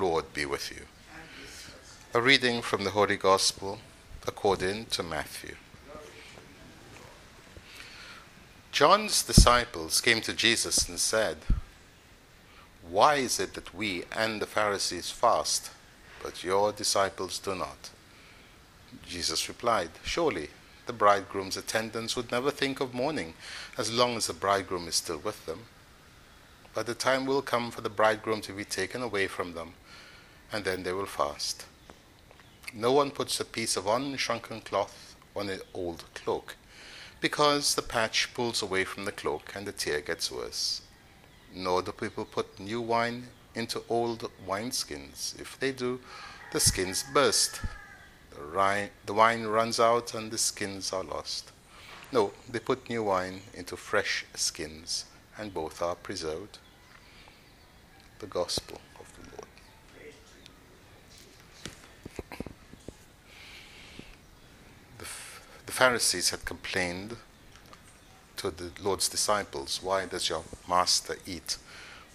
Lord be with you. A reading from the Holy Gospel according to Matthew. John's disciples came to Jesus and said, Why is it that we and the Pharisees fast, but your disciples do not? Jesus replied, Surely the bridegroom's attendants would never think of mourning as long as the bridegroom is still with them. But the time will come for the bridegroom to be taken away from them, and then they will fast. No one puts a piece of unshrunken cloth on an old cloak, because the patch pulls away from the cloak and the tear gets worse. Nor do people put new wine into old wineskins. If they do, the skins burst. The, the wine runs out and the skins are lost. No, they put new wine into fresh skins and both are preserved. The Gospel of the Lord. The, the Pharisees had complained to the Lord's disciples, Why does your master eat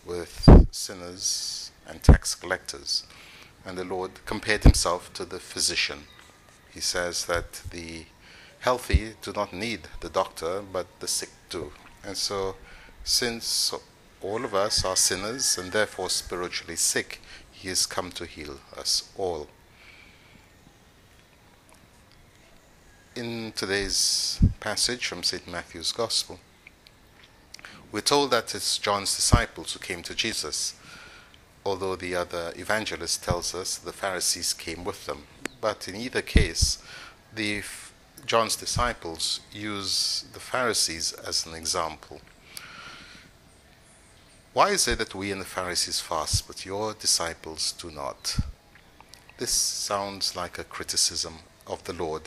with sinners and tax collectors? And the Lord compared himself to the physician. He says that the healthy do not need the doctor, but the sick do. And so since all of us are sinners and therefore spiritually sick, He has come to heal us all. In today's passage from St. Matthew's Gospel, we're told that it's John's disciples who came to Jesus, although the other evangelist tells us the Pharisees came with them. But in either case, the John's disciples use the Pharisees as an example. Why is it that we and the Pharisees fast, but your disciples do not? This sounds like a criticism of the Lord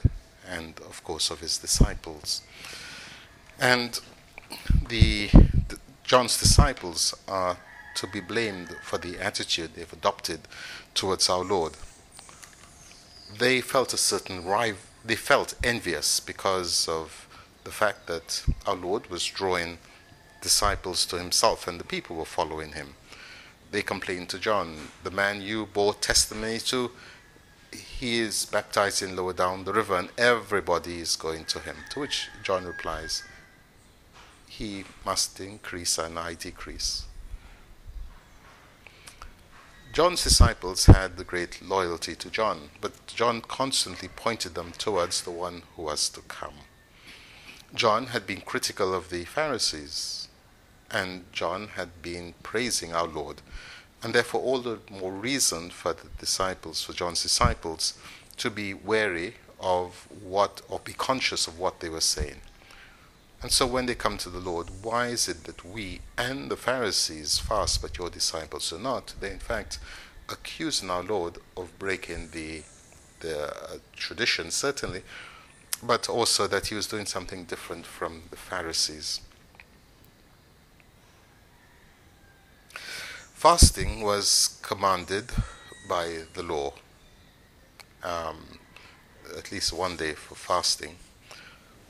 and, of course, of his disciples. And the, the John's disciples are to be blamed for the attitude they've adopted towards our Lord. They felt a certain rival, they felt envious because of the fact that our Lord was drawing disciples to himself, and the people were following him. They complained to John, The man you bore testimony to, he is baptizing lower down the river, and everybody is going to him. To which John replies, He must increase and I decrease. John's disciples had the great loyalty to John, but John constantly pointed them towards the one who was to come. John had been critical of the Pharisees, and John had been praising our Lord. And therefore, all the more reason for the disciples, for John's disciples, to be wary of what, or be conscious of what they were saying. And so, when they come to the Lord, why is it that we and the Pharisees fast, but your disciples do not? They, in fact, accusing our Lord of breaking the, the uh, tradition, certainly, but also that he was doing something different from the Pharisees. Fasting was commanded by the law, um, at least one day for fasting.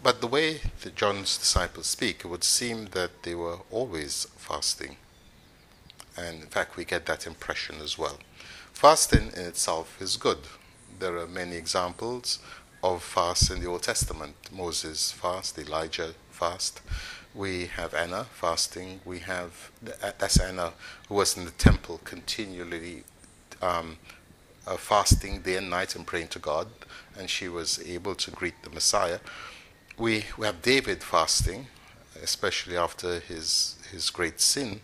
But the way that John's disciples speak, it would seem that they were always fasting. And in fact, we get that impression as well. Fasting in itself is good. There are many examples of fasts in the Old Testament. Moses fast, Elijah fast. We have Anna fasting. We have that's Anna who was in the temple continually um, uh, fasting day and night and praying to God, and she was able to greet the Messiah. We we have David fasting, especially after his his great sin.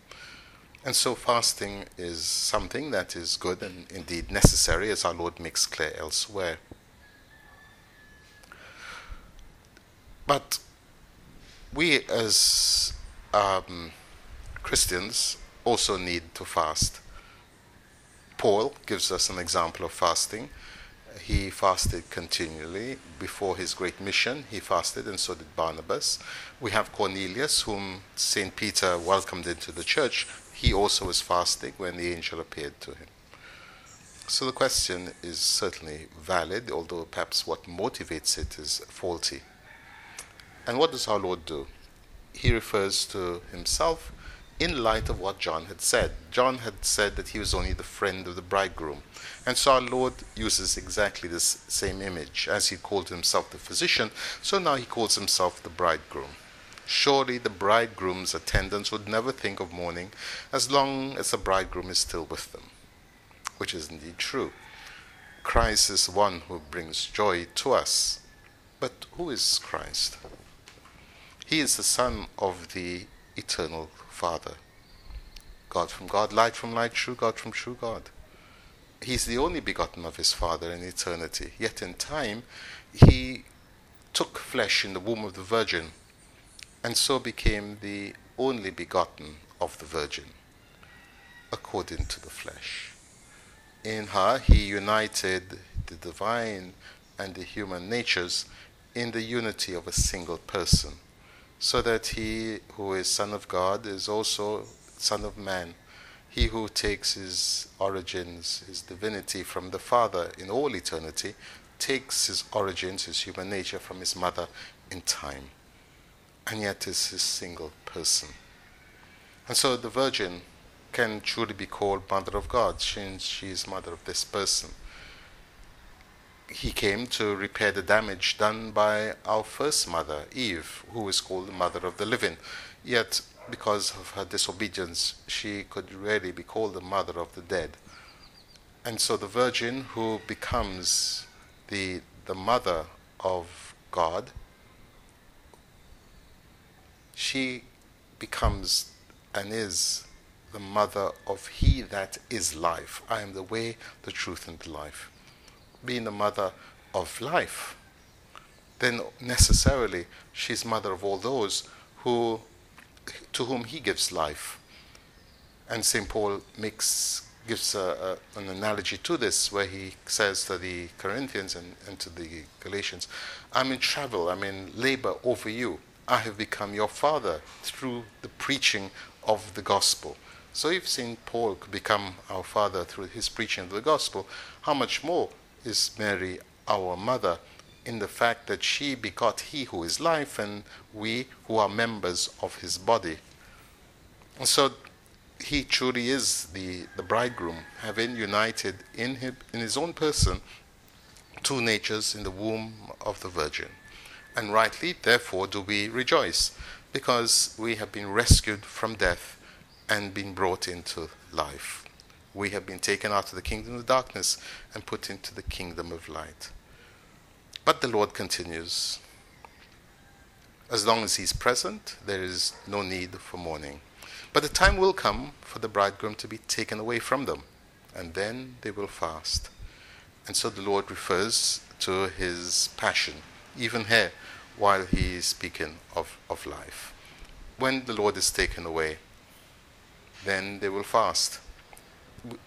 And so fasting is something that is good and indeed necessary, as our Lord makes clear elsewhere. But we as um, Christians also need to fast. Paul gives us an example of fasting. He fasted continually before his great mission. He fasted, and so did Barnabas. We have Cornelius, whom St. Peter welcomed into the church. He also was fasting when the angel appeared to him. So the question is certainly valid, although perhaps what motivates it is faulty. And what does our Lord do? He refers to himself in light of what John had said. John had said that he was only the friend of the bridegroom. And so our Lord uses exactly this same image. As he called himself the physician, so now he calls himself the bridegroom. Surely the bridegroom's attendants would never think of mourning as long as the bridegroom is still with them which is indeed true. Christ is one who brings joy to us. But who is Christ? He is the Son of the eternal Father. God from God, light from light, true God from true God. He is the only begotten of his Father in eternity. Yet in time, he took flesh in the womb of the Virgin and so became the only begotten of the Virgin, according to the flesh in her, he united the divine and the human natures in the unity of a single person, so that he who is Son of God is also Son of Man. He who takes his origins, his divinity from the Father in all eternity, takes his origins, his human nature, from his mother in time, and yet is his single person. And so the Virgin can truly be called Mother of God, since she is mother of this person. He came to repair the damage done by our first mother, Eve, who is called the Mother of the Living. Yet, because of her disobedience, she could rarely be called the Mother of the Dead. And so the Virgin who becomes the, the Mother of God, she becomes and is the mother of He that is life. I am the way, the truth, and the life. Being the mother of life, then necessarily she's mother of all those who, to whom He gives life. And St. Paul makes, gives a, a, an analogy to this where he says to the Corinthians and, and to the Galatians, I'm in travel, I'm in labor over you. I have become your father through the preaching of the gospel. So if St. Paul could become our father through his preaching of the gospel, how much more is Mary our mother in the fact that she begot he who is life and we who are members of his body. And so he truly is the, the bridegroom, having united in, him, in his own person two natures in the womb of the Virgin. And rightly, therefore, do we rejoice, because we have been rescued from death and been brought into life. We have been taken out of the kingdom of darkness and put into the kingdom of light. But the Lord continues. As long as He's present, there is no need for mourning. But the time will come for the bridegroom to be taken away from them, and then they will fast. And so the Lord refers to His passion, even here, while He is speaking of, of life. When the Lord is taken away, then they will fast.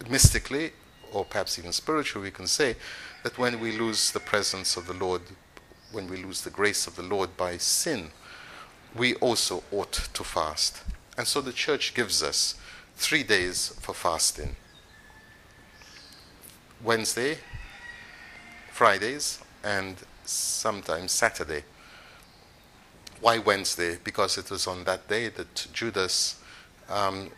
Mystically, or perhaps even spiritually, we can say that when we lose the presence of the Lord, when we lose the grace of the Lord by sin, we also ought to fast. And so the church gives us three days for fasting Wednesday, Fridays, and sometimes Saturday. Why Wednesday? Because it was on that day that Judas um,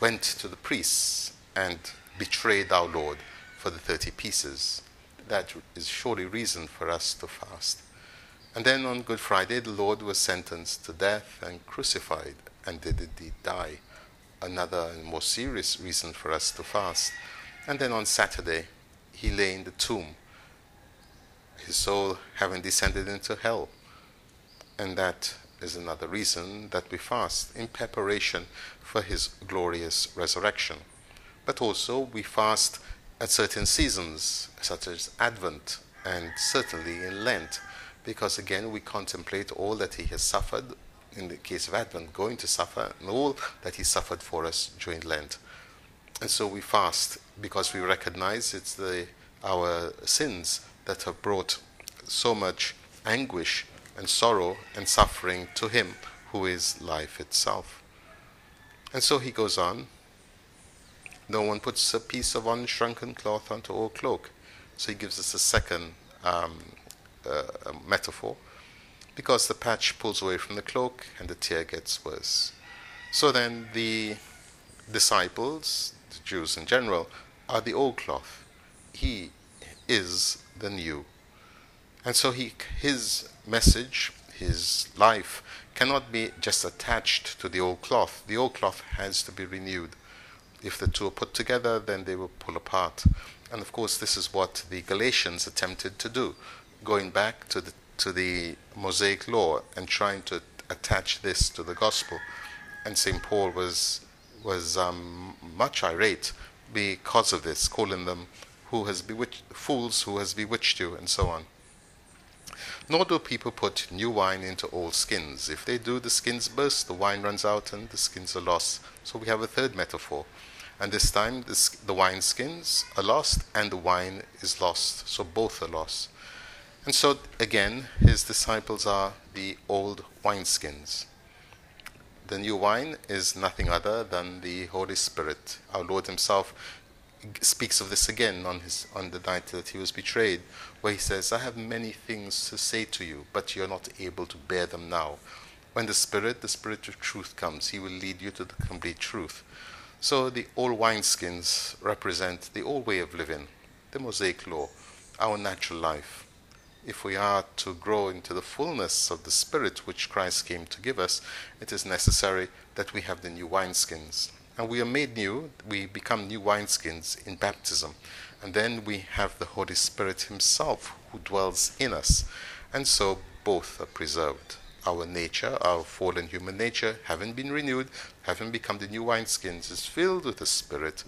went to the priests and betrayed our Lord for the 30 pieces. That is surely reason for us to fast. And then on Good Friday, the Lord was sentenced to death and crucified and did indeed die. Another and more serious reason for us to fast. And then on Saturday, he lay in the tomb, his soul having descended into hell. And that is another reason that we fast in preparation for his glorious resurrection. But also we fast at certain seasons, such as Advent and certainly in Lent, because again we contemplate all that he has suffered, in the case of Advent, going to suffer, and all that he suffered for us during Lent. And so we fast because we recognize it's the our sins that have brought so much anguish and sorrow and suffering to him who is life itself. And so he goes on. No one puts a piece of unshrunken cloth onto old cloak. So he gives us a second um, uh, metaphor because the patch pulls away from the cloak and the tear gets worse. So then the disciples, the Jews in general, are the old cloth. He is the new. And so he, his message, his life, cannot be just attached to the old cloth. The old cloth has to be renewed. If the two are put together, then they will pull apart. And of course, this is what the Galatians attempted to do, going back to the, to the Mosaic law and trying to attach this to the gospel. And St. Paul was, was um, much irate because of this, calling them who has bewitched, fools who has bewitched you, and so on. Nor do people put new wine into old skins. If they do, the skins burst, the wine runs out, and the skins are lost. So we have a third metaphor. And this time, this, the wine skins are lost, and the wine is lost. So both are lost. And so, again, his disciples are the old wineskins. The new wine is nothing other than the Holy Spirit. Our Lord Himself speaks of this again on his on the night that he was betrayed, where he says, "I have many things to say to you, but you're not able to bear them now. When the Spirit, the Spirit of truth comes, He will lead you to the complete truth." So the old wineskins represent the old way of living, the Mosaic law, our natural life. If we are to grow into the fullness of the Spirit which Christ came to give us, it is necessary that we have the new wineskins and we are made new, we become new wineskins in baptism. And then we have the Holy Spirit Himself who dwells in us. And so both are preserved. Our nature, our fallen human nature, having been renewed, having become the new wineskins, is filled with the Spirit,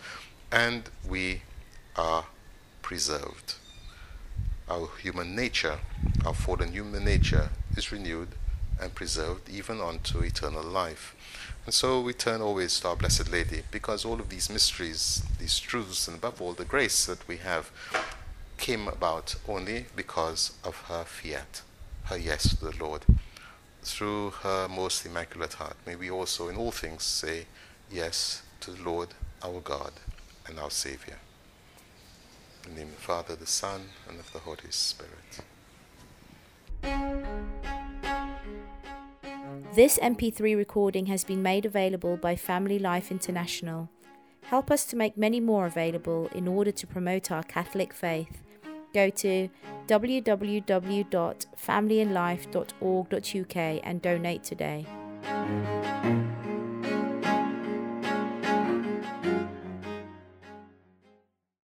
and we are preserved. Our human nature, our fallen human nature, is renewed and preserved even unto eternal life. And so we turn always to our Blessed Lady because all of these mysteries, these truths, and above all the grace that we have came about only because of her fiat, her yes to the Lord. Through her most immaculate heart, may we also in all things say yes to the Lord our God and our Saviour. In the name of the Father, the Son, and of the Holy Spirit. This MP3 recording has been made available by Family Life International. Help us to make many more available in order to promote our Catholic faith go to www.familyandlife.org.uk and donate today.